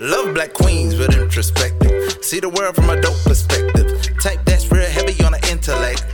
Love black queens with introspective. See the world from a dope perspective. Type that's real heavy on the intellect.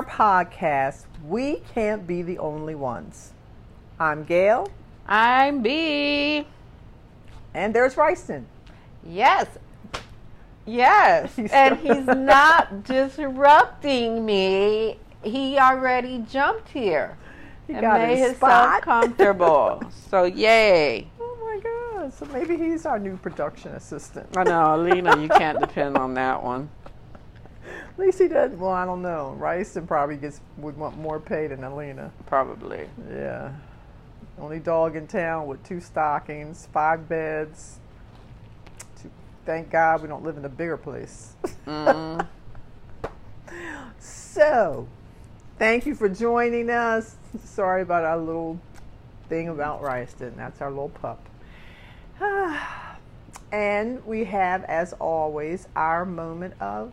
Our podcast. We can't be the only ones. I'm Gail, I'm B. and there's Ryston. Yes. Yes. And he's not disrupting me. He already jumped here He and got made his himself spot. comfortable. so yay. Oh my God! So maybe he's our new production assistant. I know, Alina, you can't depend on that one. At least he doesn't. Well, I don't know. Ryston probably gets would want more pay than Alina. Probably. Yeah. Only dog in town with two stockings, five beds. Two, thank God we don't live in a bigger place. Mm. So, thank you for joining us. Sorry about our little thing about Ryston. That's our little pup. and we have, as always, our moment of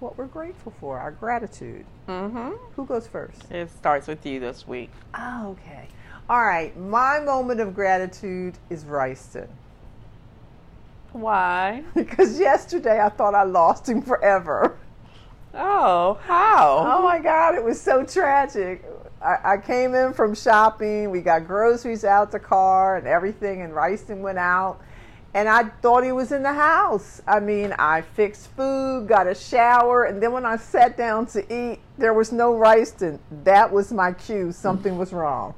what we're grateful for, our gratitude. hmm Who goes first? It starts with you this week. Oh, okay. All right. My moment of gratitude is Ryston. Why? Because yesterday I thought I lost him forever. Oh, how? Oh my God, it was so tragic. I, I came in from shopping. We got groceries out the car and everything, and Ryston went out. And I thought he was in the house. I mean, I fixed food, got a shower, and then when I sat down to eat, there was no rice, and That was my cue. Something was wrong.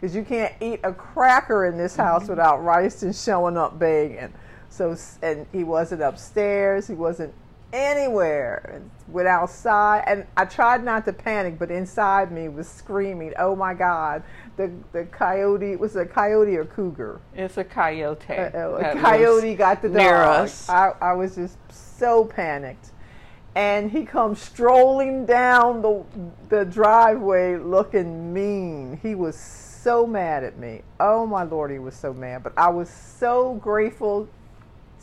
Because you can't eat a cracker in this house without rice and showing up begging. So, and he wasn't upstairs. He wasn't anywhere. Went outside, and I tried not to panic, but inside me was screaming, "Oh my God! The the coyote was a coyote or cougar? It's a coyote. Uh, a coyote got the dog. I, I was just so panicked. And he comes strolling down the the driveway looking mean. He was so mad at me. Oh my lord, he was so mad. But I was so grateful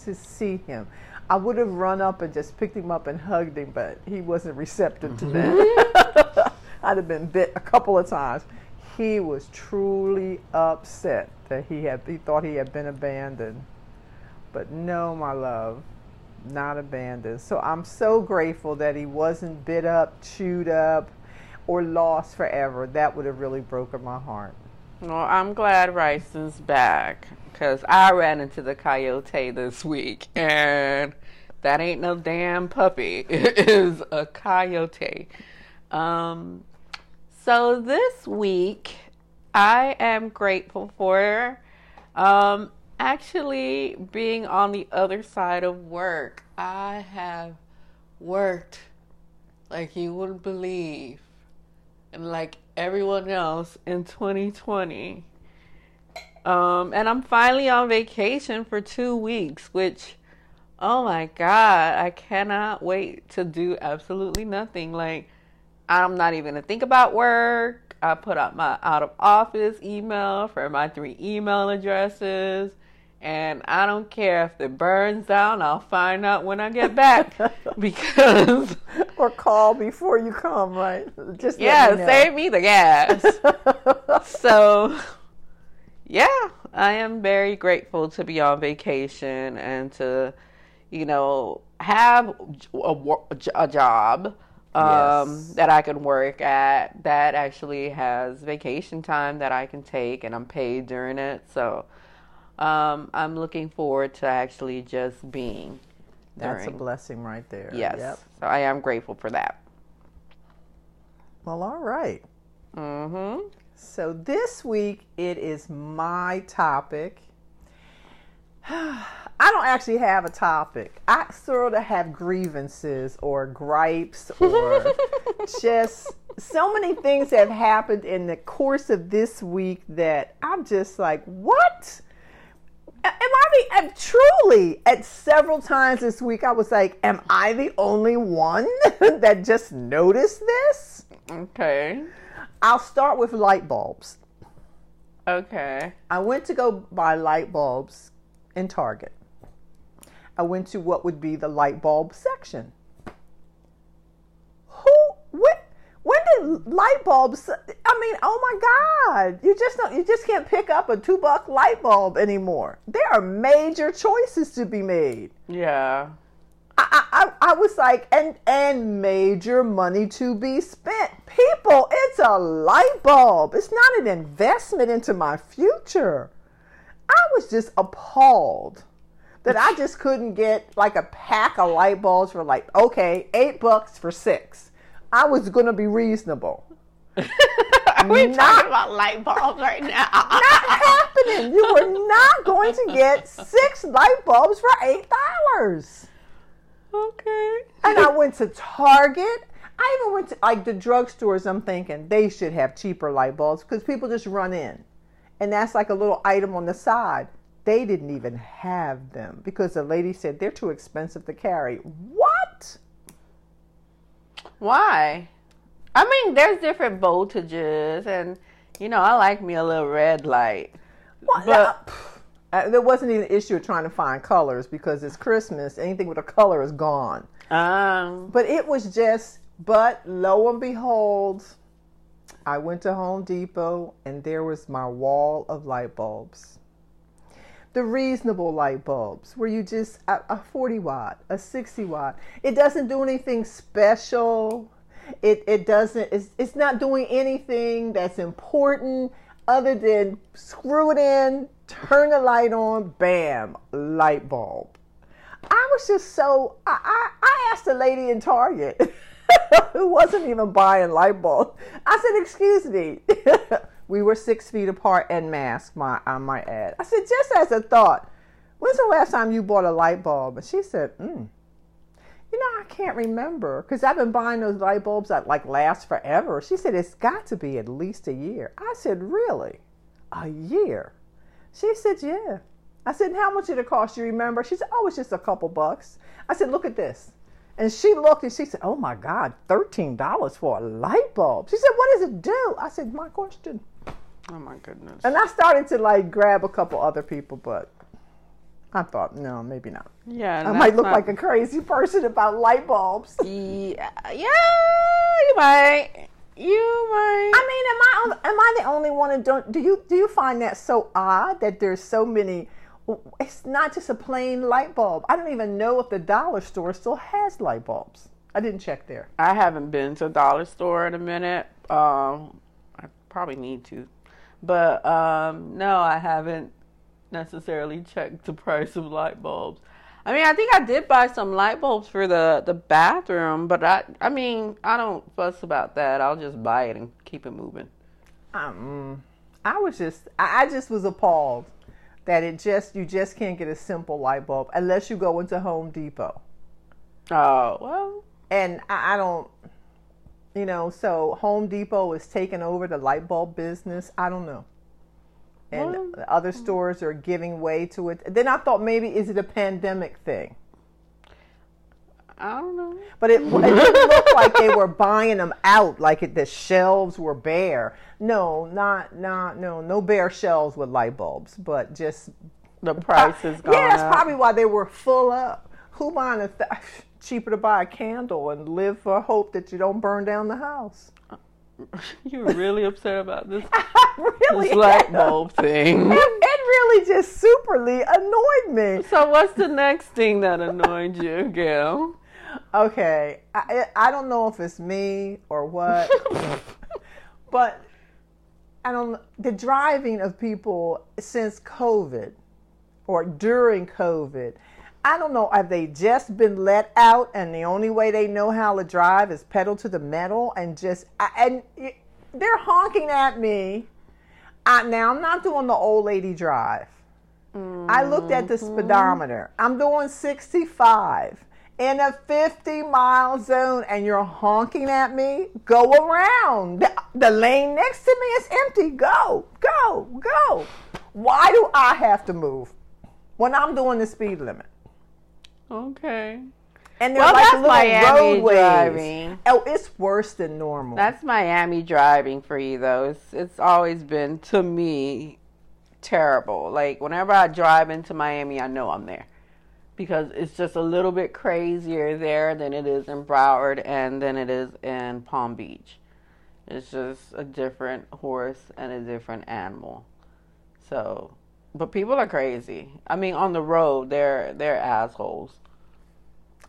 to see him. I would have run up and just picked him up and hugged him, but he wasn't receptive to mm-hmm. that. I'd have been bit a couple of times. He was truly upset that he had he thought he had been abandoned. But no, my love, not abandoned. So I'm so grateful that he wasn't bit up, chewed up, or lost forever. That would have really broken my heart. Well, I'm glad Rice is back because I ran into the coyote this week, and that ain't no damn puppy. It is a coyote. Um, so this week, I am grateful for um, actually being on the other side of work. I have worked like you wouldn't believe and like everyone else in 2020. Um, and I'm finally on vacation for two weeks, which, oh my God, I cannot wait to do absolutely nothing. Like, I'm not even gonna think about work. I put out my out of office email for my three email addresses. And I don't care if it burns down, I'll find out when I get back. because Or call before you come, right? Just yeah, me save me the gas. so, yeah, I am very grateful to be on vacation and to, you know, have a, a job um, Yes. that I can work at that actually has vacation time that I can take and I'm paid during it. So, um, I'm looking forward to actually just being. That's a blessing right there. Yes. Yep. So I am grateful for that. Well, all right. Mm-hmm. So this week it is my topic. I don't actually have a topic. I sort of have grievances or gripes or just so many things have happened in the course of this week that I'm just like, what? Am I the, am, truly at several times this week I was like, am I the only one that just noticed this? Okay. I'll start with light bulbs. Okay. I went to go buy light bulbs in Target. I went to what would be the light bulb section. Who when when did light bulbs I mean, oh my God. You just don't you just can't pick up a two buck light bulb anymore. There are major choices to be made. Yeah. I, I, I was like, and and major money to be spent. People, it's a light bulb. It's not an investment into my future. I was just appalled that I just couldn't get like a pack of light bulbs for like, okay, eight bucks for six. I was gonna be reasonable. Are we Not- talking about light bulbs right now? Not happening. You were not going to get six light bulbs for eight dollars. Okay. And I went to Target. I even went to like the drugstores. I'm thinking they should have cheaper light bulbs because people just run in, and that's like a little item on the side. They didn't even have them because the lady said they're too expensive to carry. What? Why? I mean, there's different voltages, and you know, I like me a little red light. What? But- Uh, there wasn't even an issue of trying to find colors because it's Christmas. Anything with a color is gone. Um. But it was just, but lo and behold, I went to Home Depot and there was my wall of light bulbs. The reasonable light bulbs where you just, a, a 40 watt, a 60 watt. It doesn't do anything special. It, it doesn't, it's, it's not doing anything that's important other than screw it in, turn the light on, bam, light bulb. I was just so. I, I, I asked a lady in Target who wasn't even buying light bulbs. I said, "Excuse me." we were six feet apart and masked. My I might add. I said, just as a thought, when's the last time you bought a light bulb? And she said, mm, "You know, I can't remember because I've been buying those light bulbs that like last forever." She said, "It's got to be at least a year." I said, "Really? A year?" She said, "Yeah." I said, "How much did it cost? You remember?" She said, "Oh, it's just a couple bucks." I said, "Look at this." And she looked and she said, "Oh my God, thirteen dollars for a light bulb." She said, "What does it do?" I said, "My question." Oh my goodness. And I started to like grab a couple other people, but I thought, no, maybe not. Yeah. I might look not- like a crazy person about light bulbs. Yeah. Yeah. You might. You might. I mean, am I am I the only one that don't do you do you find that so odd that there's so many it's not just a plain light bulb. I don't even know if the dollar store still has light bulbs. I didn't check there. I haven't been to a dollar store in a minute. Um, I probably need to, but um, no, I haven't necessarily checked the price of light bulbs. I mean, I think I did buy some light bulbs for the the bathroom, but I I mean, I don't fuss about that. I'll just buy it and keep it moving. Um, I was just I just was appalled that it just you just can't get a simple light bulb unless you go into Home Depot. Oh well, and I, I don't, you know, so Home Depot is taking over the light bulb business. I don't know. And Well- other stores are giving way to it. Then I thought maybe is it a pandemic thing? I don't know. But it, it didn't look like they were buying them out, like it, the shelves were bare. No, not, not, no, no bare shelves with light bulbs, but just The price is gone yeah, that's up. probably why they were full up. Who buying a th- cheaper to buy a candle and live for hope that you don't burn down the house? Uh, You're really upset about this, really, this light bulb thing. It, it really just superly annoyed me. So what's the next thing that annoyed you, Gail? Okay, I I don't know if it's me or what, but I don't. The driving of people since COVID or during COVID, I don't know. Have they just been let out, and the only way they know how to drive is pedal to the metal and just and they're honking at me. I, now I'm not doing the old lady drive. I looked at the mm-hmm. speedometer. I'm doing 65 in a 50 mile zone and you're honking at me. Go around. The, the lane next to me is empty. Go, go, go. Why do I have to move when I'm doing the speed limit? Okay. And they're Well, like that's little Miami roadways. driving. Oh, it's worse than normal. That's Miami driving for you though. It's it's always been to me terrible. Like whenever I drive into Miami, I know I'm there. Because it's just a little bit crazier there than it is in Broward and than it is in Palm Beach. It's just a different horse and a different animal. So, but people are crazy. I mean, on the road, they're they're assholes.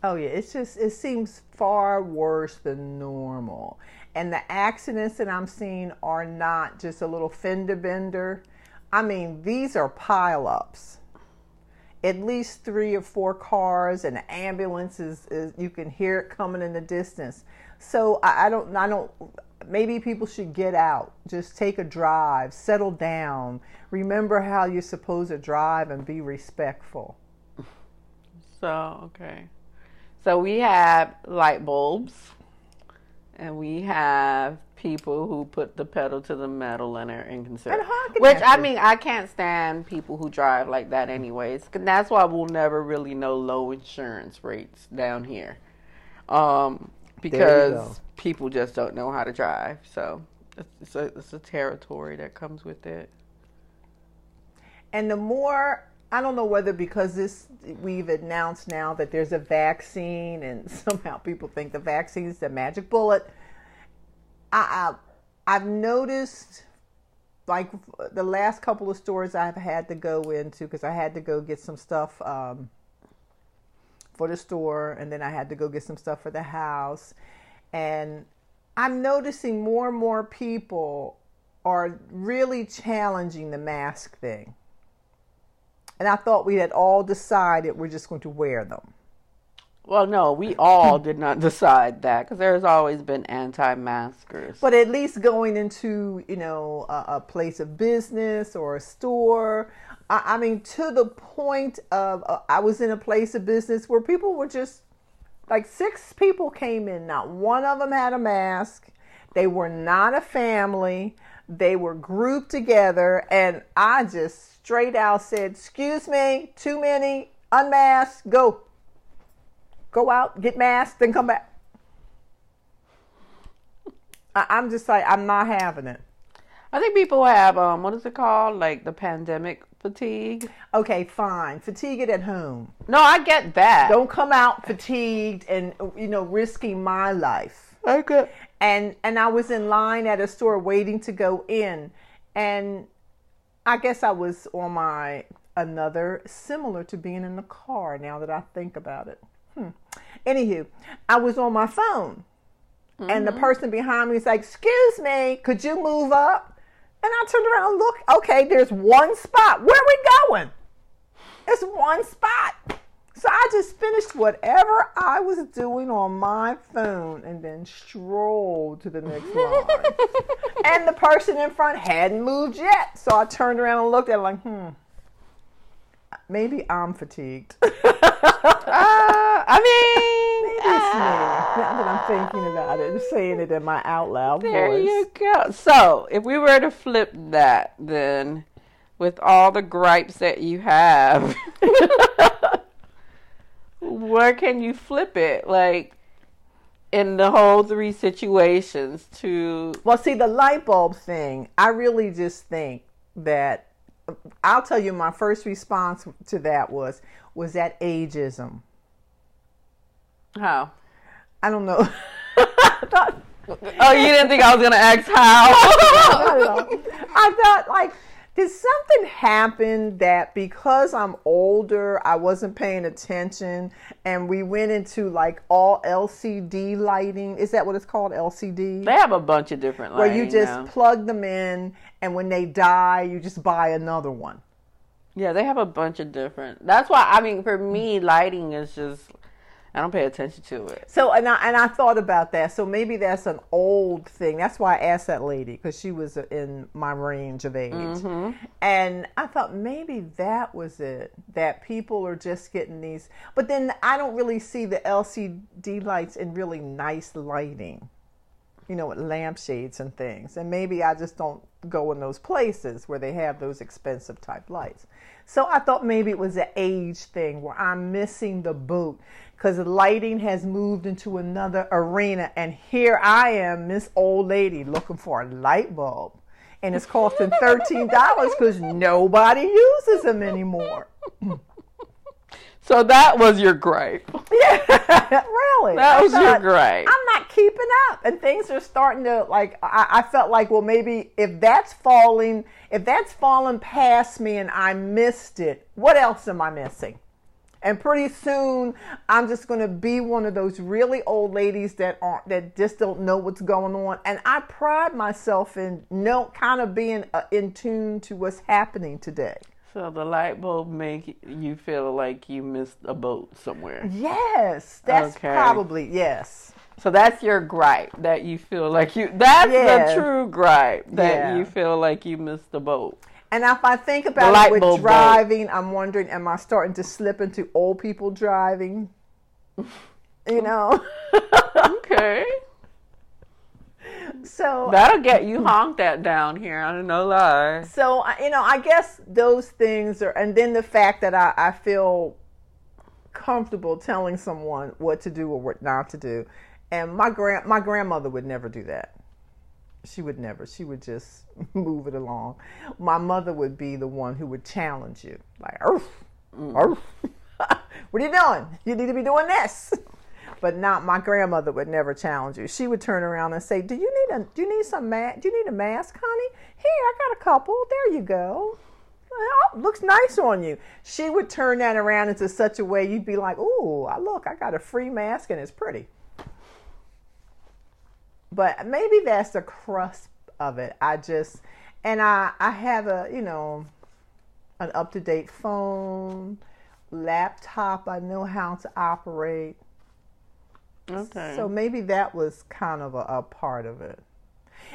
Oh yeah, it's just it seems far worse than normal. And the accidents that I'm seeing are not just a little fender bender. I mean, these are pileups. At least three or four cars and ambulances. is, you can hear it coming in the distance. So I, I don't I don't maybe people should get out, just take a drive, settle down, remember how you're supposed to drive and be respectful. So, okay. So we have light bulbs and we have people who put the pedal to the metal and are inconsiderate. And Which I mean, I can't stand people who drive like that anyways. 'Cause that's why we'll never really know low insurance rates down here. Um. Because people just don't know how to drive. So, it's, it's a it's a territory that comes with it. And the more, I don't know whether because this we've announced now that there's a vaccine, and somehow people think the vaccine is the magic bullet. I, I I've noticed, like the last couple of stores I've had to go into because I had to go get some stuff um, for the store, and then I had to go get some stuff for the house, and I'm noticing more and more people are really challenging the mask thing. And I thought we had all decided we're just going to wear them. Well, no, we all did not decide that because there's always been anti-maskers. But at least going into, you know, a, a place of business or a store, I, I mean, to the point of uh, I was in a place of business where people were just like six people came in. Not one of them had a mask. They were not a family. They were grouped together, and I just straight out said, "Excuse me, too many, unmasked, go, go out, get masked, then come back." I, I'm just like, I'm not having it. I think people have um what is it called? Like the pandemic fatigue. Okay, fine, fatigue it at home. No, I get that. Don't come out fatigued and you know risking my life. Okay. and and I was in line at a store waiting to go in, and I guess I was on my another similar to being in the car. Now that I think about it, hmm. Anywho, I was on my phone, and the person behind me is like, "Excuse me, could you move up?" And I turned around and look. Okay, there's one spot. Where are we going? It's one spot. So I just finished whatever I was doing on my phone and then strolled to the next line. and the person in front hadn't moved yet. So I turned around and looked at it like, hmm, maybe I'm fatigued. Uh, I mean, Maybe it's me. Now that I'm thinking about it and saying it in my out loud there voice. you go. So, if we were to flip that, then with all the gripes that you have, where can you flip it? Like in the whole three situations to Well, see, the light bulb thing, I really just think that I'll tell you my first response to that was was that ageism. how? I don't know. I thought, Oh, you didn't think I was gonna ask how? I. I thought like did something happen that because I'm older, I wasn't paying attention and we went into like all LCD lighting? Is that what it's called? LCD? they have a bunch of different Where you just now. plug them in and when they die, you just buy another one. Yeah, they have a bunch of different. That's why I mean, for me, lighting is just I don't pay attention to it. So and I and I thought about that. So maybe that's an old thing. That's why I asked that lady because she was in my range of age, Mm-hmm. and I thought maybe that was it. That people are just getting these, but then I don't really see the LCD lights in really nice lighting. You know, with lampshades and things, and maybe I just don't go in those places where they have those expensive type lights. So I thought maybe it was an age thing where I'm missing the boat because lighting has moved into another arena. And here I am, Miss Old Lady, looking for a light bulb. And it's costing $13 because nobody uses them anymore. So that was your gripe. Yeah, really. That was your thought, gripe. I'm not keeping up, and things are starting to like. I, I felt like, well, maybe if that's falling, if that's fallen past me, and I missed it, what else am I missing? And pretty soon, I'm just going to be one of those really old ladies that aren't that just don't know what's going on. And I pride myself in know kind of being uh, in tune to what's happening today. So the light bulb make you feel like you missed a boat somewhere. Yes, that's Okay. probably yes. So that's your gripe that you feel like you. That's Yeah. the true gripe that Yeah. you feel like you missed the boat. And if I think about it with driving, I'm wondering, am I starting to slip into old people driving? You know, Okay, so that'll get you honked at down here. I don't know lie. so you know, I guess those things are, and then the fact that I, I feel comfortable telling someone what to do or what not to do, and my grand my grandmother would never do that. She would never. She would just move it along. My mother would be the one who would challenge you, like, "Arf, arf. Mm. what are you doing? You need to be doing this." But not my grandmother would never challenge you. She would turn around and say, "Do you need a Do you need some ma- Do you need a mask, honey? Here, I got a couple. There you go. Oh, looks nice on you." She would turn that around into such a way you'd be like, "Ooh, I look, I got a free mask and it's pretty." but maybe that's the crust of it. I just and I I have a you know an up to date phone, laptop. I know how to operate. Okay. So maybe that was kind of a, a part of it.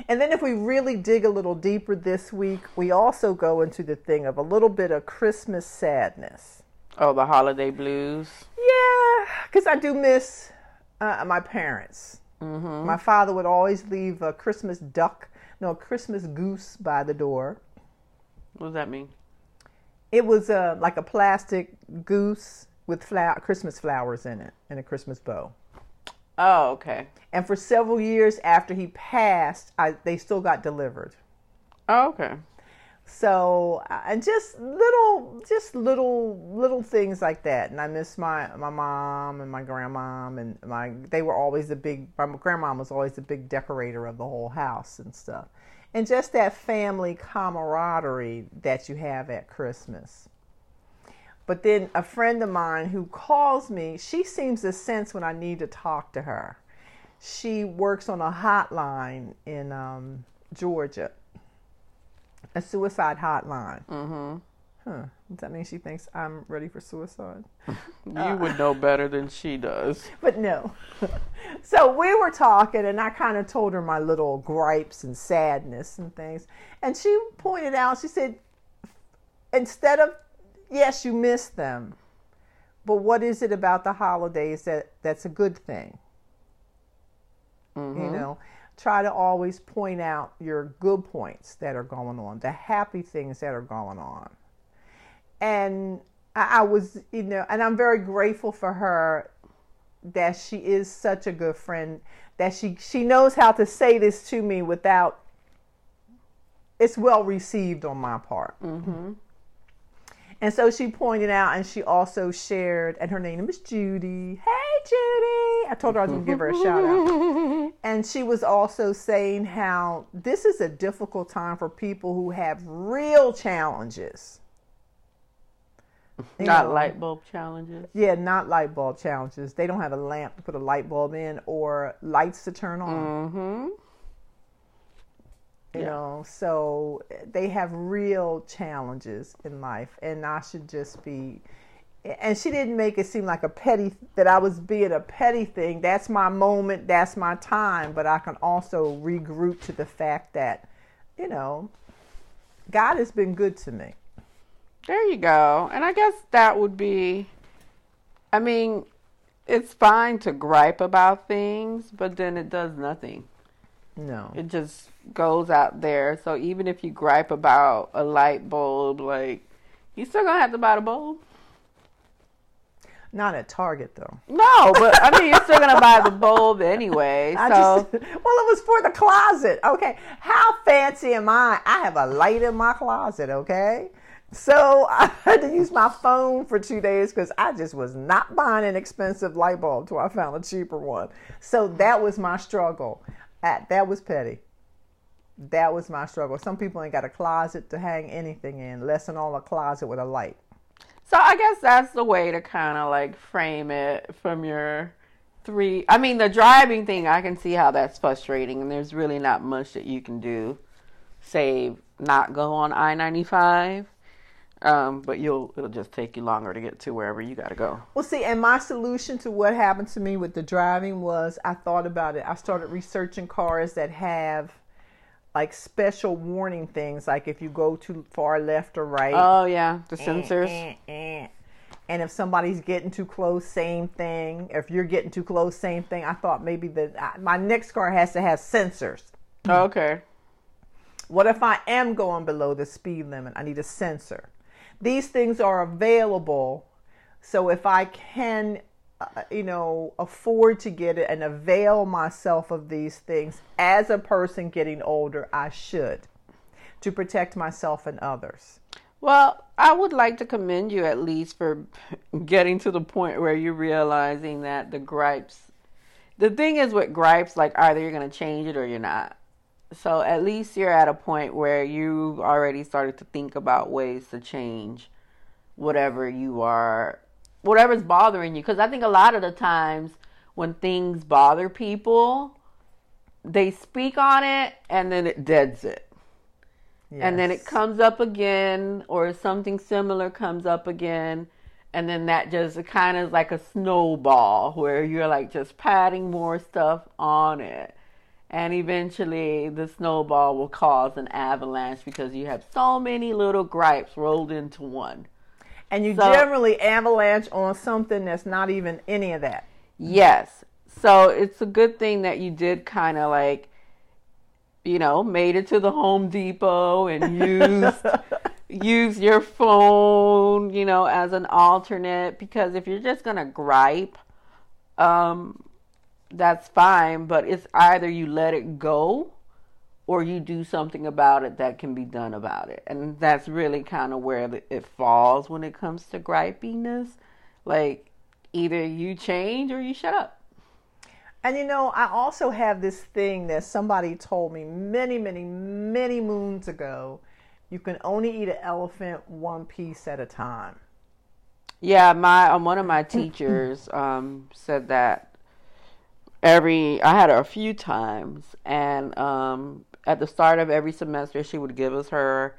And then if we really dig a little deeper this week, we also go into the thing of a little bit of Christmas sadness. oh, the holiday blues. Yeah, because I do miss uh, my parents. My father would always leave a Christmas duck, no, a Christmas goose by the door. What does that mean? It was uh, like a plastic goose with flower, Christmas flowers in it and a Christmas bow. Oh, okay. And for several years after he passed, I, they still got delivered. Oh, okay. So uh, and just little, just little, little things like that. And I miss my my mom and my grandma and my. They were always the big. My grandmom was always the big decorator of the whole house and stuff. And just that family camaraderie that you have at Christmas. But then a friend of mine who calls me, she seems to sense when I need to talk to her. She works on a hotline in um, Georgia a suicide hotline. Mm-hmm. Huh. Does that mean she thinks I'm ready for suicide? You would know better than she does. But no. so we were talking, and I kind of told her my little gripes and sadness and things. And she pointed out, she said, instead of, yes, you miss them, but what is it about the holidays that, that's a good thing? You know, try to always point out your good points that are going on, the happy things that are going on. And I, I was, you know, and I'm very grateful for her that she is such a good friend that she she knows how to say this to me without it's well received on my part. Mm-hmm. And so she pointed out, and she also shared, and her name is Judy. Hey, Judy! I told her I was going to give her a shout out. And she was also saying how this is a difficult time for people who have real challenges. You Not know, light bulb challenges. Yeah, not light bulb challenges. They don't have a lamp to put a light bulb in or lights to turn on. Mm-hmm. You Yeah. know, so they have real challenges in life, and I should just be and she didn't make it seem like a petty that I was being a petty thing. That's my moment, that's my time, but I can also regroup to the fact that, you know, God has been good to me. There you go. And I guess that would be I mean, it's fine to gripe about things, but then it does nothing. No. It just goes out there. So even if you gripe about a light bulb, like you still gonna have to buy the bulb. Not at Target though. No, but I mean you're still gonna buy the bulb anyway. I So just, well, it was for the closet. Okay, how fancy am I? I have a light in my closet. Okay, so I had to use my phone for two days because I just was not buying an expensive light bulb till I found a cheaper one. So that was my struggle. That was petty. That was my struggle. Some people ain't got a closet to hang anything in, less than all a closet with a light. So I guess that's the way to kind of like frame it from your three. I mean, the driving thing, I can see how that's frustrating, and there's really not much that you can do, save not go on I ninety five. Um, but you'll it'll just take you longer to get to wherever you got to go. Well, see, and my solution to what happened to me with the driving was I thought about it. I started researching cars that have like special warning things, like if you go too far left or right. Oh yeah, the eh, sensors. eh, eh. And if somebody's getting too close, same thing. If you're getting too close, same thing. I thought maybe that my next car has to have sensors. Okay. What if I am going below the speed limit? I need a sensor. These things are available. So if I can, uh, you know, afford to get it and avail myself of these things as a person getting older, I should to protect myself and others. Well, I would like to commend you at least for getting to the point where you're realizing that the gripes. The thing is with gripes, like either you're going to change it or you're not. So at least you're at a point where you've already started to think about ways to change whatever you are, whatever's bothering you. Because I think a lot of the times when things bother people, they speak on it and then it deads it. And then it comes up again or something similar comes up again and then that just kind of like a snowball where you're like just patting more stuff on it and eventually the snowball will cause an avalanche because you have so many little gripes rolled into one And you So- generally avalanche on something that's not even any of that. Yes. So it's a good thing that you did kind of like, you know, made it to the Home Depot and used use your phone, you know, as an alternate because if you're just gonna gripe, um, that's fine. But it's either you let it go or you do something about it that can be done about it. And that's really kind of where it falls when it comes to gripiness. Like, either you change or you shut up. And you know, I also have this thing that somebody told me many, many, many moons ago. You can only eat an elephant one piece at a time. Yeah, my um, one of my teachers um, said that every I had her a few times, and um, at the start of every semester, she would give us her,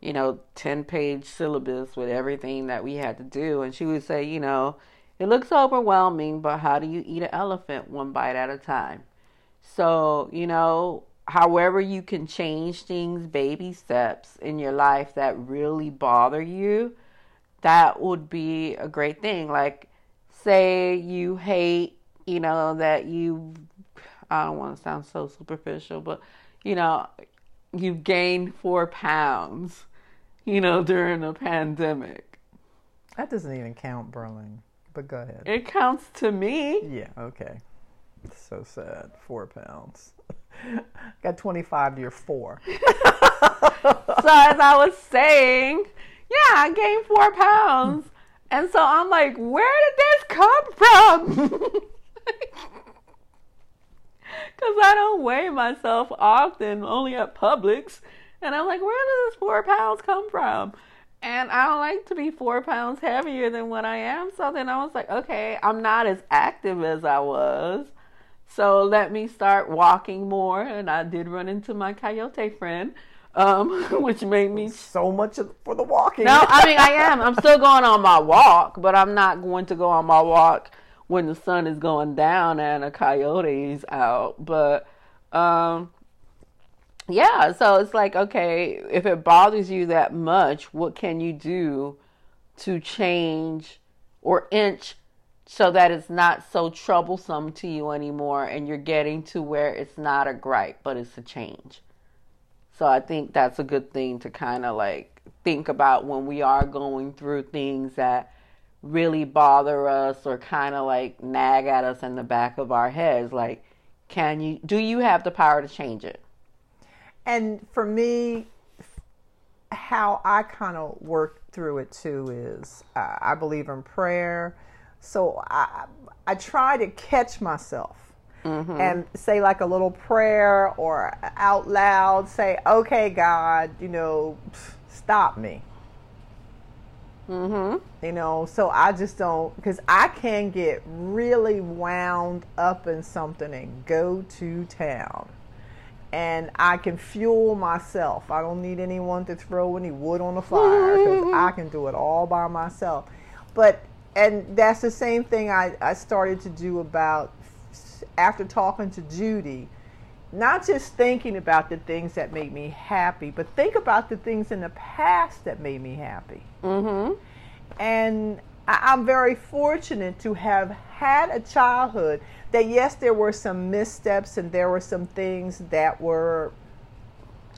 you know, ten page syllabus with everything that we had to do, and she would say, you know, it looks overwhelming, but how do you eat an elephant one bite at a time? So you know, however you can change things, baby steps in your life that really bother you that would be a great thing. Like, say you hate, you know, that you, I don't want to sound so superficial, but, you know, you gained four pounds, you know, during the pandemic. That doesn't even count, Berlin. But go ahead. It counts to me. Yeah, okay. So sad. Four pounds. Got 25 to your four. So, as I was saying, yeah, I gained four pounds. And so I'm like, where did this come from? Because I don't weigh myself often, only at Publix. And I'm like, where does this four pounds come from? And I don't like to be four pounds heavier than what I am. So then I was like, okay, I'm not as active as I was. So let me start walking more. And I did run into my coyote friend um, which made me so much for the walking. No, I mean I am. I'm still going on my walk, but I'm not going to go on my walk when the sun is going down and a coyote's out. But um, yeah, so it's like okay, if it bothers you that much, what can you do to change or inch so that it's not so troublesome to you anymore and you're getting to where it's not a gripe, but it's a change. So I think that's a good thing to kind of like think about when we are going through things that really bother us or kind of like nag at us in the back of our heads like can you do you have the power to change it? And for me how I kind of work through it too is uh, I believe in prayer. So I I try to catch myself mm-hmm. and say like a little prayer or out loud say, "Okay, God, you know, stop me." Mm-hmm. You know, so I just don't because I can get really wound up in something and go to town, and I can fuel myself. I don't need anyone to throw any wood on the fire because I can do it all by myself. But and that's the same thing I, I started to do about after talking to Judy, not just thinking about the things that made me happy, but think about the things in the past that made me happy. Mm-hmm. And I, am very fortunate to have had a childhood that, yes, there were some missteps and there were some things that were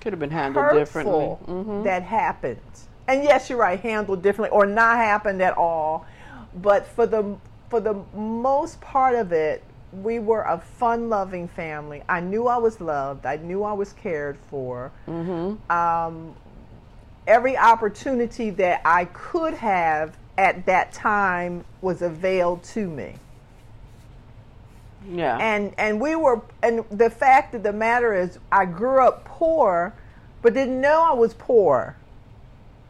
could have been handled differently mm-hmm. that happened. And yes, you're right, handled differently or not happened at all. But for the for the most part of it, we were a fun loving family. I knew I was loved. I knew I was cared for. Mm-hmm. Um, every opportunity that I could have at that time was availed to me. Yeah. And and we were and the fact of the matter is I grew up poor but didn't know I was poor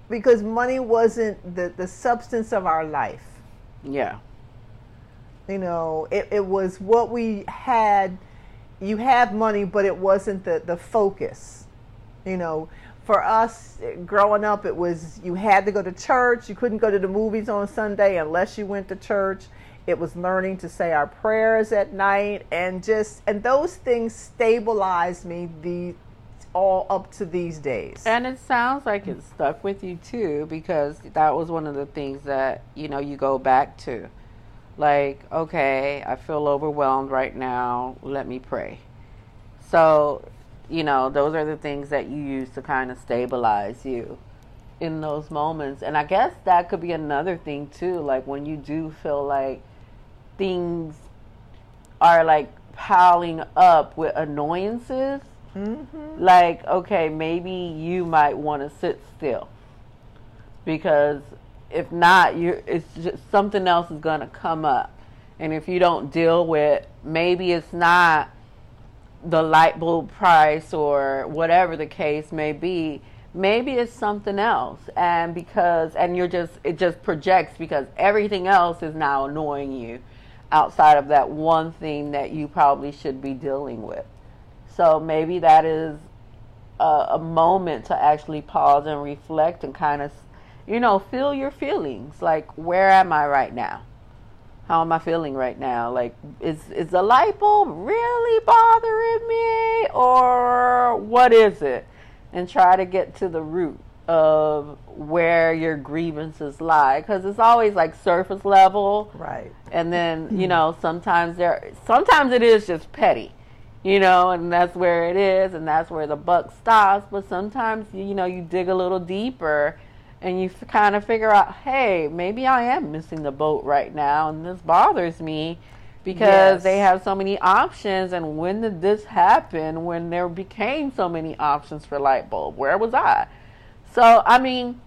because money wasn't the, the substance of our life. Yeah. You know, it, it was what we had. You have money, but it wasn't the, the focus. You know, for us growing up, it was you had to go to church. You couldn't go to the movies on Sunday unless you went to church. It was learning to say our prayers at night and just, and those things stabilized me the, all up to these days. And it sounds like it stuck with you too, because that was one of the things that, you know, you go back to like, okay, I feel overwhelmed right now. Let me pray. So, you know, those are the things that you use to kind of stabilize you in those moments. And I guess that could be another thing too. Like when you do feel like things are like piling up with annoyances, mm-hmm. like, okay, maybe you might want to sit still because if not, you it's just something else is going to come up. And if you don't deal with, maybe it's not the light bulb price or whatever the case may be. Maybe it's something else, and because and you're just it just projects because everything else is now annoying you outside of that one thing that you probably should be dealing with. So maybe that is a, a moment to actually pause and reflect and kind of you know, feel your feelings. Like, where am I right now? How am I feeling right now? Like, is is the light bulb really bothering me, or what is it? And try to get to the root of where your grievances lie, because it's always like surface level, right? And then you mm-hmm. know, sometimes there, sometimes it is just petty you know, and that's where it is, and that's where the buck stops. But sometimes, you know, you dig a little deeper and you kind of figure out, hey, maybe I am missing the boat right now, and this bothers me because yes. they have so many options. And when did this happen? When there became so many options for light bulb, where was I? So I mean,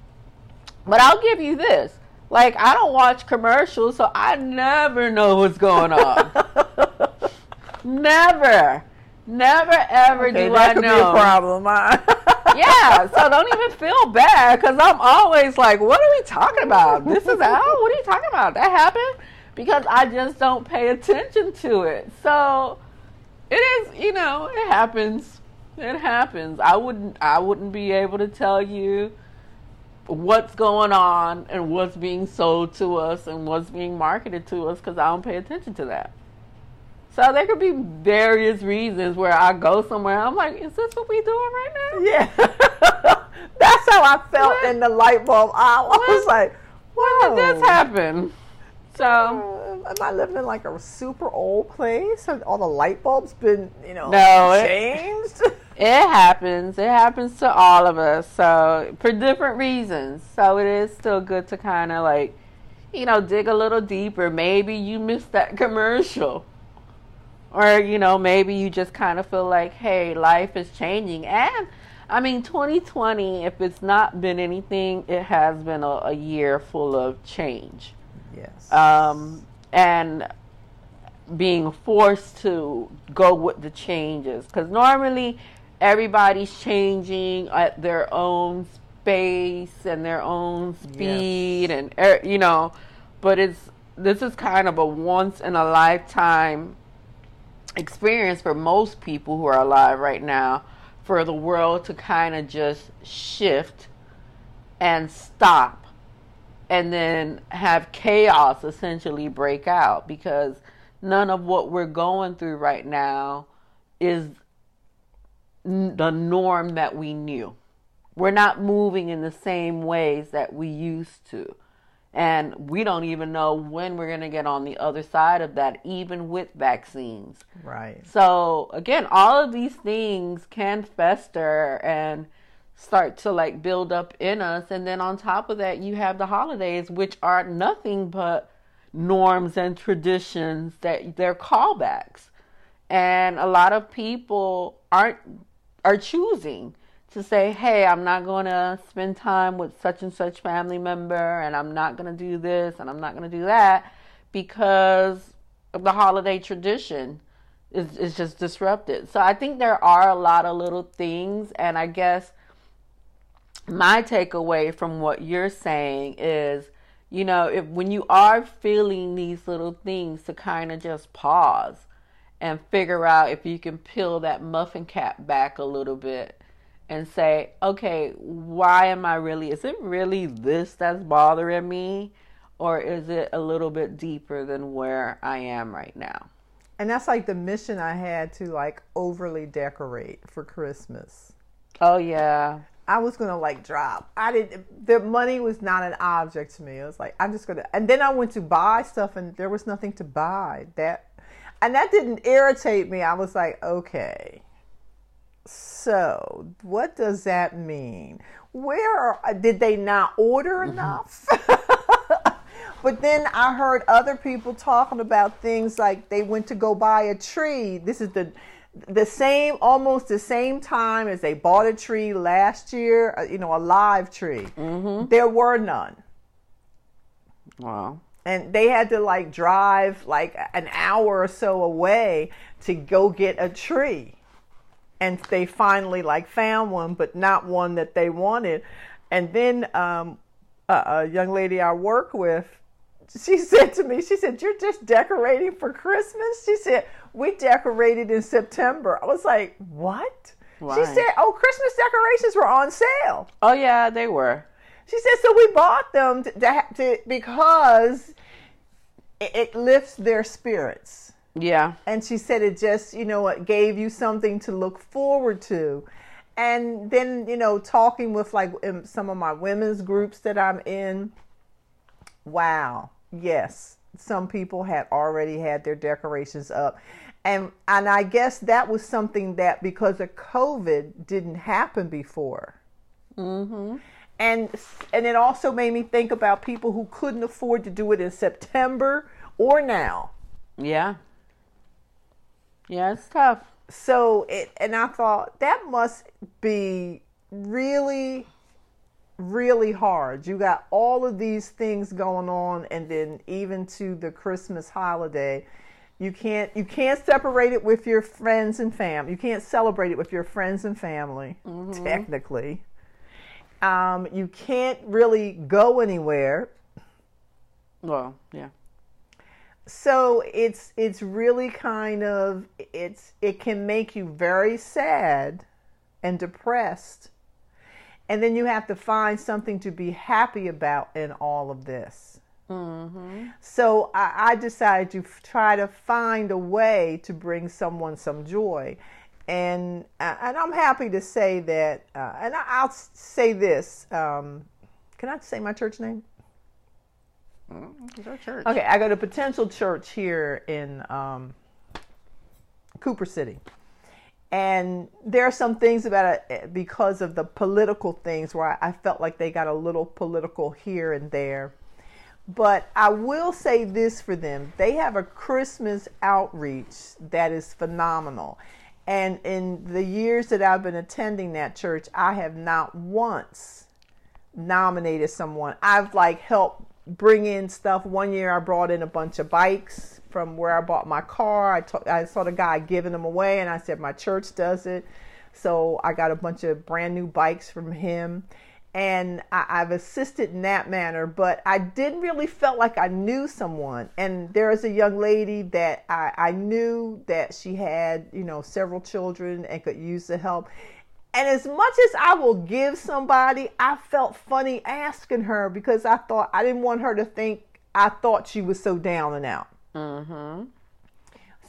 but I'll give you this: like I don't watch commercials, so I never know what's going on. never. Never ever okay, do that I could know. Be a problem. yeah, so don't even feel bad because I'm always like, what are we talking about? This is out? What are you talking about? That happened? Because I just don't pay attention to it. So it is, you know, it happens It happens. I wouldn't I wouldn't be able to tell you what's going on and what's being sold to us and what's being marketed to us because I don't pay attention to that. So there could be various reasons where I go somewhere. I'm like, is this what we doing right now? Yeah. That's how I felt What? in the light bulb aisle. I was What? like, When did this happen? So Uh, am I living in like a super old place? Have all the light bulbs been, you know, No, it- changed? it happens. It happens to all of us. So for different reasons. So it is still good to kind of like, you know, dig a little deeper. Maybe you missed that commercial. Or, you know, maybe you just kind of feel like, hey, life is changing. And I mean, 2020, if it's not been anything, it has been a, a year full of change. yes. Um, and being forced to go with the changes. Because normally everybody's changing at their own space and their own speed, and, er, you know, but it's this is kind of a once in a lifetime experience for most people who are alive right now for the world to kind of just shift and stop and then have chaos essentially break out because none of what we're going through right now is the norm that we knew. We're not moving in the same ways that we used to. And we don't even know when we're going to get on the other side of that, even with vaccines. right. So again, all of these things can fester and start to like build up in us and then on top of that you have the holidays which are nothing but norms and traditions that they're callbacks. And a lot of people aren't are choosing to say, "Hey, I'm not going to spend time with such and such family member and I'm not going to do this and I'm not going to do that because of the holiday tradition." is, is just disrupted. So I think there are a lot of little things, and I guess my takeaway from what you're saying is, you know, if when you are feeling these little things, to kind of just pause and figure out if you can peel that muffin cap back a little bit and say, okay, why am I really? Is it really this that's bothering me, or is it a little bit deeper than where I am right now? And that's like the mission I had to like overly decorate for Christmas. Oh yeah. I was gonna like drop. I didn't. The money was not an object to me. It was like I'm just gonna. And then I went to buy stuff, and there was nothing to buy. That, and that didn't irritate me. I was like, okay. So what does that mean? Where are, did they not order enough? But then I heard other people talking about things like they went to go buy a tree. This is the the same almost the same time as they bought a tree last year, uh, you know, a live tree. There were none. Wow. And they had to like drive like an hour or so away to go get a tree. And they finally like found one, but not one that they wanted. And then um, a, a young lady I work with, she said to me, she said, You're just decorating for Christmas? She said, We decorated in September. I was like, What? She said, Oh, Christmas decorations were on sale. Oh yeah, they were. She said, so we bought them to, to, to because it, it lifts their spirits. Yeah. And she said it just, you know, it gave you something to look forward to. And then, you know, talking with like some of my women's groups that I'm in, wow, yes, some people had already had their decorations up. And and I guess that was something that because of COVID didn't happen before. Mm-hmm. And and it also made me think about people who couldn't afford to do it in September or now. Yeah. Yeah, it's tough. So it and I thought that must be really really hard. You got all of these things going on and then even to the Christmas holiday, you can't you can't separate it with your friends and family. You can't celebrate it with your friends and family technically. Um, you can't really go anywhere. Well, yeah. So it's it's really kind of it's it can make you very sad and depressed. And then you have to find something to be happy about in all of this. Mm-hmm. So I, I decided to f- try to find a way to bring someone some joy. And, uh, and I'm happy to say that, uh, and I, I'll say this. Um, can I say my church name? Church. Okay, I go to Potential Church here in um, Cooper City. And there are some things about it because of the political things where I felt like they got a little political here and there. But I will say this for them they have a Christmas outreach that is phenomenal. And in the years that I've been attending that church, I have not once nominated someone. I've like helped bring in stuff. One year I brought in a bunch of bikes from where I bought my car. I, t- I saw the guy giving them away and I said, My church does it. So I got a bunch of brand new bikes from him. And I, I've assisted in that manner, but I didn't really felt like I knew someone. And there is a young lady that I, I knew that she had, you know, several children and could use the help. And as much as I will give somebody, I felt funny asking her because I thought I didn't want her to think I thought she was so down and out. Mm-hmm.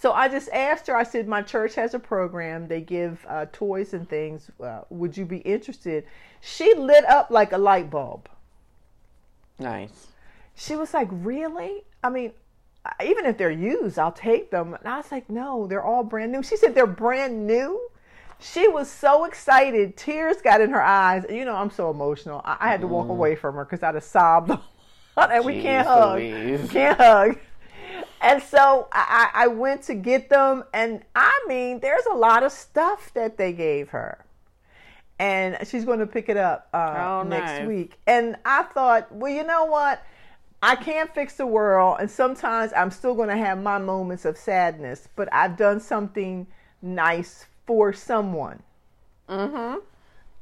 So I just asked her, I said, My church has a program. They give uh, toys and things. Uh, would you be interested? She lit up like a light bulb. Nice. She was like, Really? I mean, even if they're used, I'll take them. And I was like, No, they're all brand new. She said, They're brand new. She was so excited. Tears got in her eyes. You know, I'm so emotional. I, I had to walk away from her because I'd have sobbed. a lot, and we can't Jeez hug. Louise. Can't hug. And so I, I I went to get them, and I mean, there's a lot of stuff that they gave her, and she's going to pick it up uh, Oh, next nice. week. And I thought, well, you know what? I can't fix the world, and sometimes I'm still going to have my moments of sadness, but I've done something nice for someone. Mm-hmm.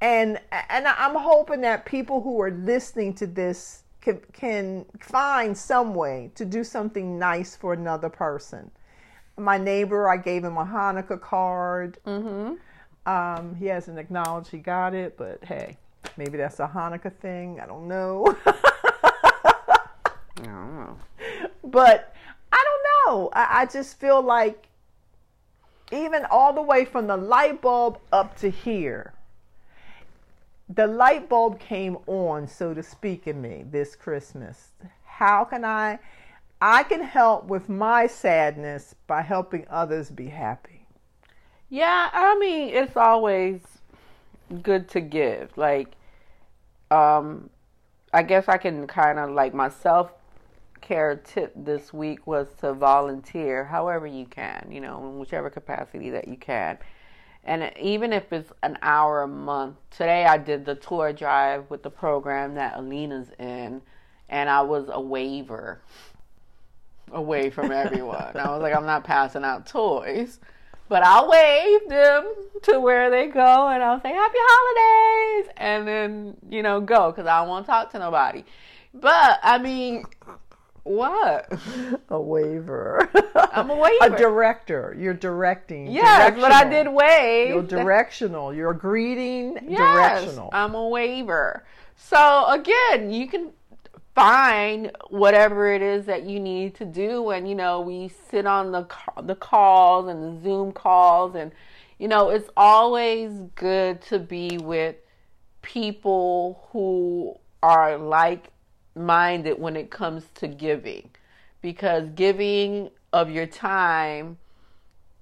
And and I'm hoping that people who are listening to this can can find some way to do something nice for another person. My neighbor, I gave him a Hanukkah card. Mm-hmm. Um, he hasn't acknowledged he got it, but hey, maybe that's a Hanukkah thing. I don't know. I don't know. but I don't know. I, I just feel like even all the way from the light bulb up to here, the light bulb came on, so to speak, in me this Christmas. How can I? I can help with my sadness by helping others be happy. Yeah, I mean, it's always good to give. Like, um, I guess I can kind of like my self care tip this week was to volunteer however you can, you know, in whichever capacity that you can. And even if it's an hour a month, today I did the tour drive with the program that Alina's in, and I was a waiver away from everyone. I was like, I'm not passing out toys, but I'll wave them to where they go, and I'll say Happy Holidays, and then you know go because I don't want to talk to nobody. But I mean, what? A waiver. I'm a waiver. A director. You're directing. Yes, but I did wave. You're directional. You're greeting Yes, directional. I'm a waiver. So again, you can find whatever it is that you need to do, and you know we sit on the the calls and the Zoom calls, and you know it's always good to be with people who are like minded when it comes to giving, because giving of your time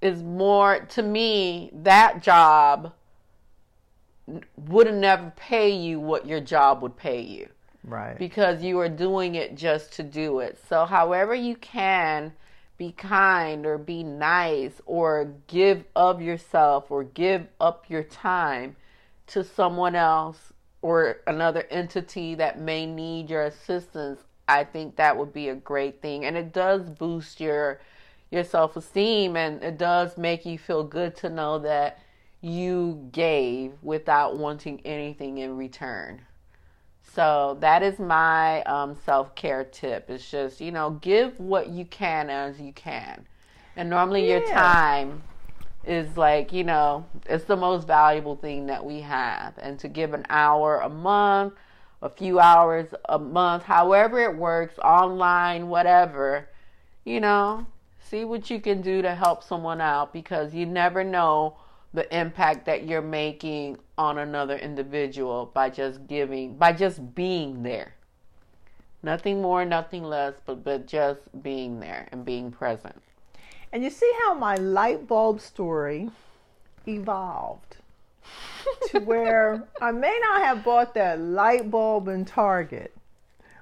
is more to me that job would never pay you what your job would pay you right. because you are doing it just to do it. So, however, you can be kind or be nice or give of yourself or give up your time to someone else or another entity that may need your assistance, I think that would be a great thing. And it does boost your your self-esteem and it does make you feel good to know that you gave without wanting anything in return. So that is my um, self care tip. It's just, you know, give what you can as you can. And normally your time is like, you know, it's the most valuable thing that we have. And to give an hour a month, a few hours a month, however it works, online, whatever, you know, see what you can do to help someone out because you never know the impact that you're making on another individual by just giving, by just being there. Nothing more, nothing less, but, but just being there and being present. And you see how my light bulb story evolved to where I may not have bought that light bulb in Target,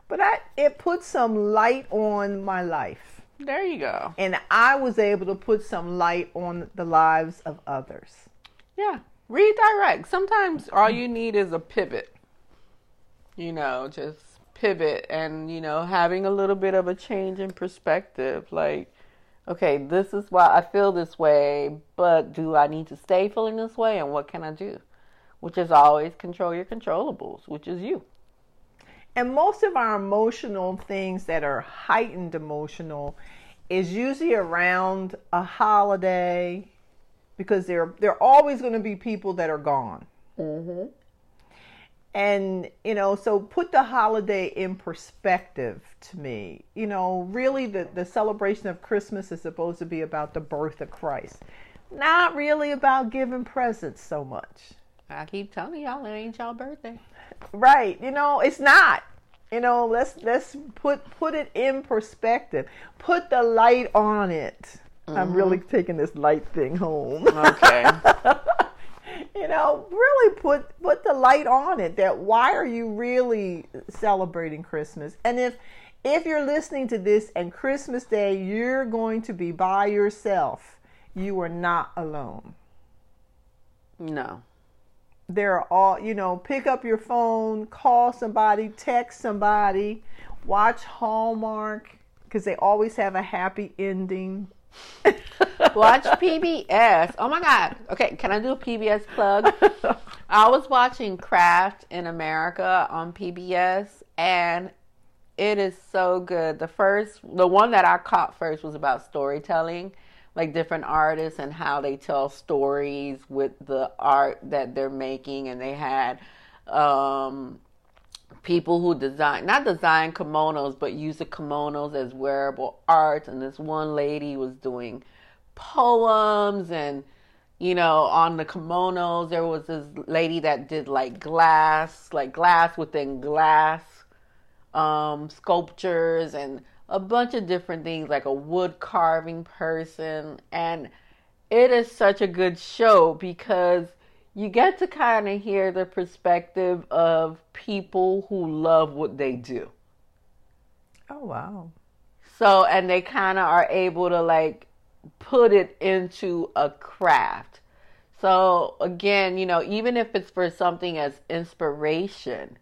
but I, it put some light on my life. There you go. And I was able to put some light on the lives of others. Yeah. Redirect. Sometimes all you need is a pivot. You know, just pivot and, you know, having a little bit of a change in perspective. Like, okay, this is why I feel this way, but do I need to stay feeling this way and what can I do? Which is always control your controllables, which is you. And most of our emotional things that are heightened emotional is usually around a holiday because there there are always going to be people that are gone. Mm-hmm. And you know, so put the holiday in perspective to me. You know, really the the celebration of Christmas is supposed to be about the birth of Christ. Not really about giving presents so much. I keep telling y'all it ain't y'all birthday. Right. You know, it's not. You know, let's let's put put it in perspective. Put the light on it. Mm-hmm. I'm really taking this light thing home. Okay. you know, really put put the light on it. That why are you really celebrating Christmas? And if if you're listening to this and Christmas Day you're going to be by yourself, you are not alone. No there are all you know pick up your phone call somebody text somebody watch hallmark because they always have a happy ending watch pbs oh my god. Okay can i do a pbs plug? I was watching craft in america on pbs and it is so good. The first the one that i caught first was about storytelling like different artists and how they tell stories with the art that they're making. And they had um, people who design not design kimonos but use the kimonos as wearable art. And this one lady was doing poems and you know on the kimonos there was this lady that did like glass like glass within glass um, sculptures and a bunch of different things like a wood carving person. And it is such a good show because you get to kind of hear the perspective of people who love what they do. Oh wow. So and they kind of are able to like put it into a craft. So again, you know, even if it's for something as inspiration,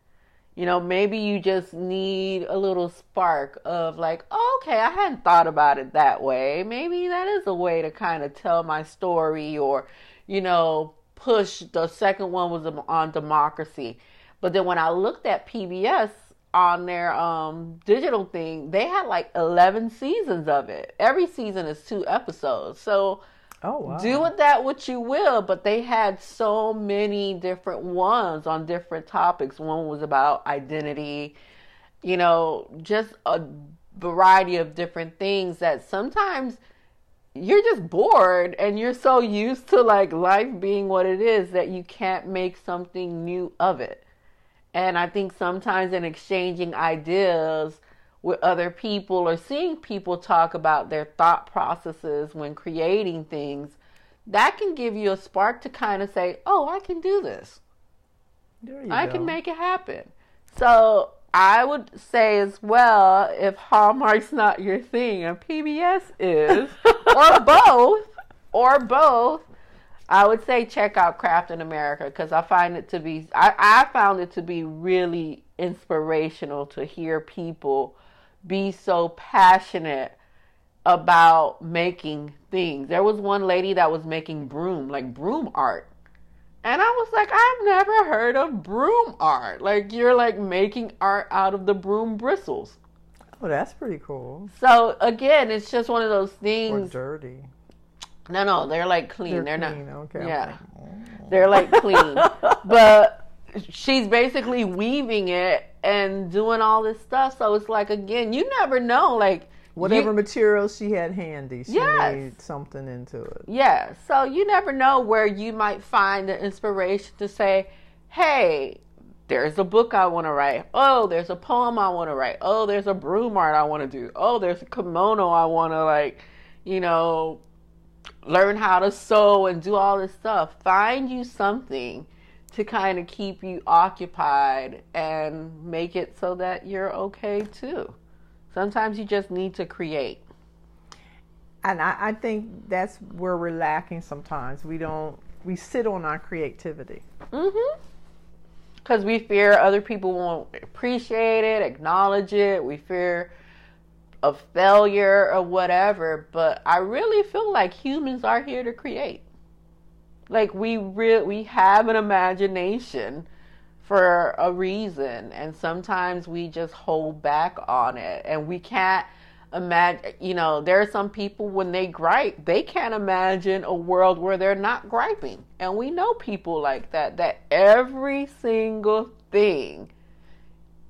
you know, maybe you just need a little spark of like, oh, okay, I hadn't thought about it that way. Maybe that is a way to kind of tell my story or, you know, push. The second one was on democracy. But then when I looked at PBS on their um, digital thing, they had like 11 seasons of it. Every season is two episodes. So, Oh, wow. Do with that what you will, but they had so many different ones on different topics. One was about identity, you know, just a variety of different things that sometimes you're just bored and you're so used to like life being what it is that you can't make something new of it. And I think sometimes in exchanging ideas, with other people or seeing people talk about their thought processes when creating things, that can give you a spark to kind of say, "Oh, I can do this. I go. can make it happen." So I would say as well, if Hallmark's not your thing and PBS is, or both, or both, I would say check out Craft in America because I find it to be, I, I found it to be really inspirational to hear people be so passionate about making things. There was one lady that was making broom, like broom art. And I was like, I've never heard of broom art. Like you're like making art out of the broom bristles. Oh, that's pretty cool. So again, it's just one of those things. Or dirty. No, no, they're like clean. They're, clean. not. Okay. Yeah, they're like clean. but she's basically weaving it and doing all this stuff. So it's like again, you never know. Like Whatever you- material she had handy, she Yes. made something into it. Yeah. So you never know where you might find the inspiration to say, hey, there's a book I want to write. Oh, there's a poem I want to write. Oh, there's a broom art I want to do. Oh, there's a kimono I want to, like, you know, learn how to sew and do all this stuff. Find you something to kind of keep you occupied and make it so that you're okay too. Sometimes you just need to create. And I, I think that's where we're lacking sometimes. We don't we sit on our creativity. Mm-hmm. Because we fear other people won't appreciate it, acknowledge it. We fear of failure or whatever. But I really feel like humans are here to create. Like we real we have an imagination for a reason, and sometimes we just hold back on it, and we can't imagine. You know, there are some people when they gripe, they can't imagine a world where they're not griping, and we know people like that. That every single thing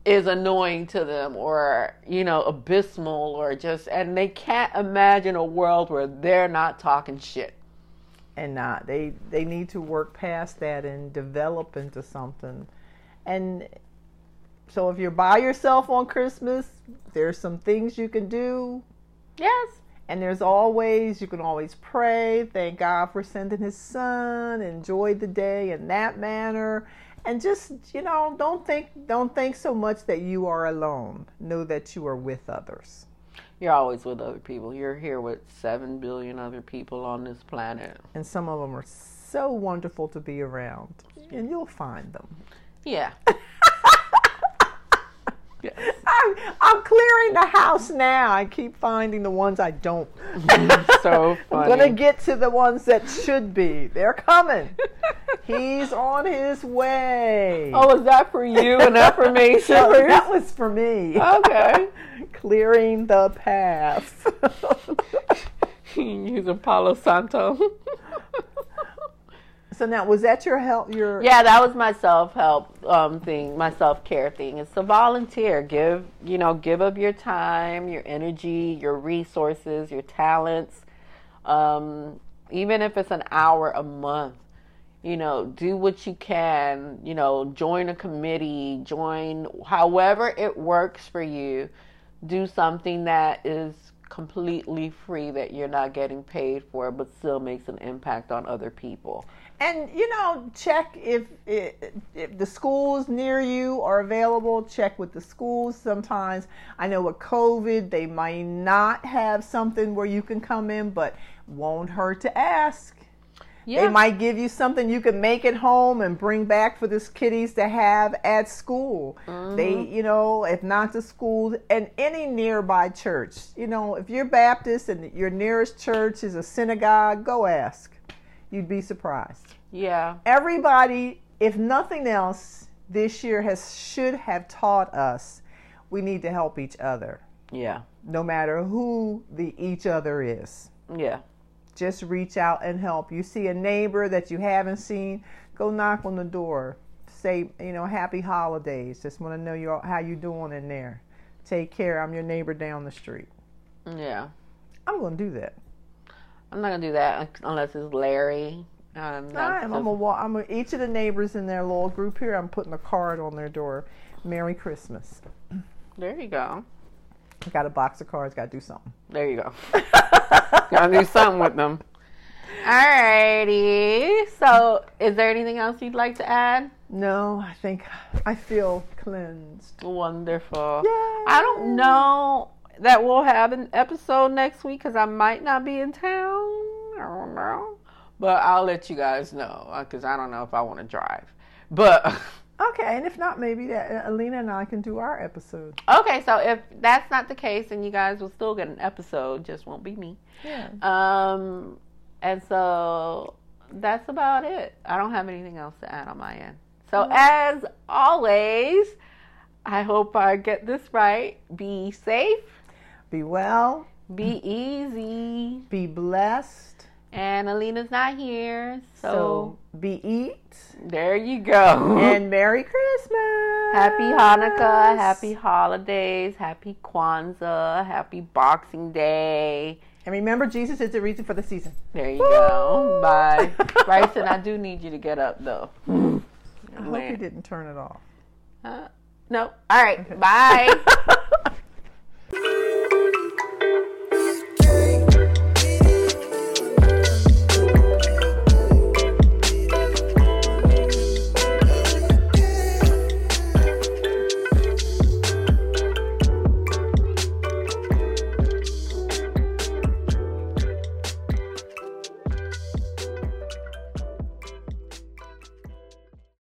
is annoying to them or you know abysmal or just and they can't imagine a world where they're not talking shit and not they they need to work past that and develop into something and so if you're by yourself on christmas there's some things you can do. Yes. And there's always you can always pray thank god for sending his son enjoy the day in that manner. And just you know don't think don't think so much that you are alone. Know that you are with others. You're always with other people. You're here with 7 billion other people on this planet. And some of them are so wonderful to be around. And you'll find them yeah yes. I'm, I'm clearing the house now. I keep finding the ones I don't. Mm-hmm. so funny. I'm gonna get to the ones that should be. They're coming. He's on his way. Oh, is that for you? An affirmation? No, that was for me. Okay. Clearing the path. Using Palo Santo. So now, was that your help? Your Yeah, that was my self help um, thing, my self care thing. It's to volunteer. Give you know, give up your time, your energy, your resources, your talents. Um, even if it's an hour a month, you know, do what you can. You know, join a committee, join however it works for you. Do something that is completely free that you're not getting paid for, but still makes an impact on other people. And you know, check if, if if the schools near you are available. Check with the schools. Sometimes I know with COVID they might not have something where you can come in, but won't hurt to ask. They might give you something you can make at home and bring back for the kiddies to have at school. They, mm-hmm. you know, if not the school and any nearby church. You know, if you're Baptist and your nearest church is a synagogue, go ask. You'd be surprised. Yeah. Everybody, if nothing else, this year has should have taught us we need to help each other, Yeah. no matter who the each other is Yeah. just reach out and help. You see a neighbor that you haven't seen, go knock on the door. Say, you know, happy holidays. Just want to know you how you doing in there. Take care. I'm your neighbor down the street. Yeah. I'm going to do that. I'm not gonna do that unless it's Larry. Um, that's I'm, I'm gonna walk. I'm gonna, each of the neighbors in their little group here. I'm putting a card on their door. Merry Christmas. there you go. Got a box of cards. Got to do something. There you go. Gotta do something with them. Alrighty. So, is there anything else you'd like to add? No, I think I feel cleansed. Wonderful. Yay. I don't know that we'll have an episode next week because I might not be in town. I don't know. But I'll let you guys know uh, because I don't know if I want to drive. But Okay, and if not, maybe that uh, Alina and I can do our episode. okay, so if that's not the case, then you guys will still get an episode. Just won't be me. Yeah. Um, and so that's about it. I don't have anything else to add on my end. So mm-hmm. as always, I hope I get this right. Be safe, Be well. be easy, Be blessed. And Alina's not here, so, So be eat there you go. and Merry Christmas. Happy Hanukkah, happy holidays, happy Kwanzaa, happy Boxing Day. And remember, Jesus is the reason for the season. There you go. Bye. Bryson, I do need you to get up though. I hope you didn't turn it off. Uh, no. All right. Bye.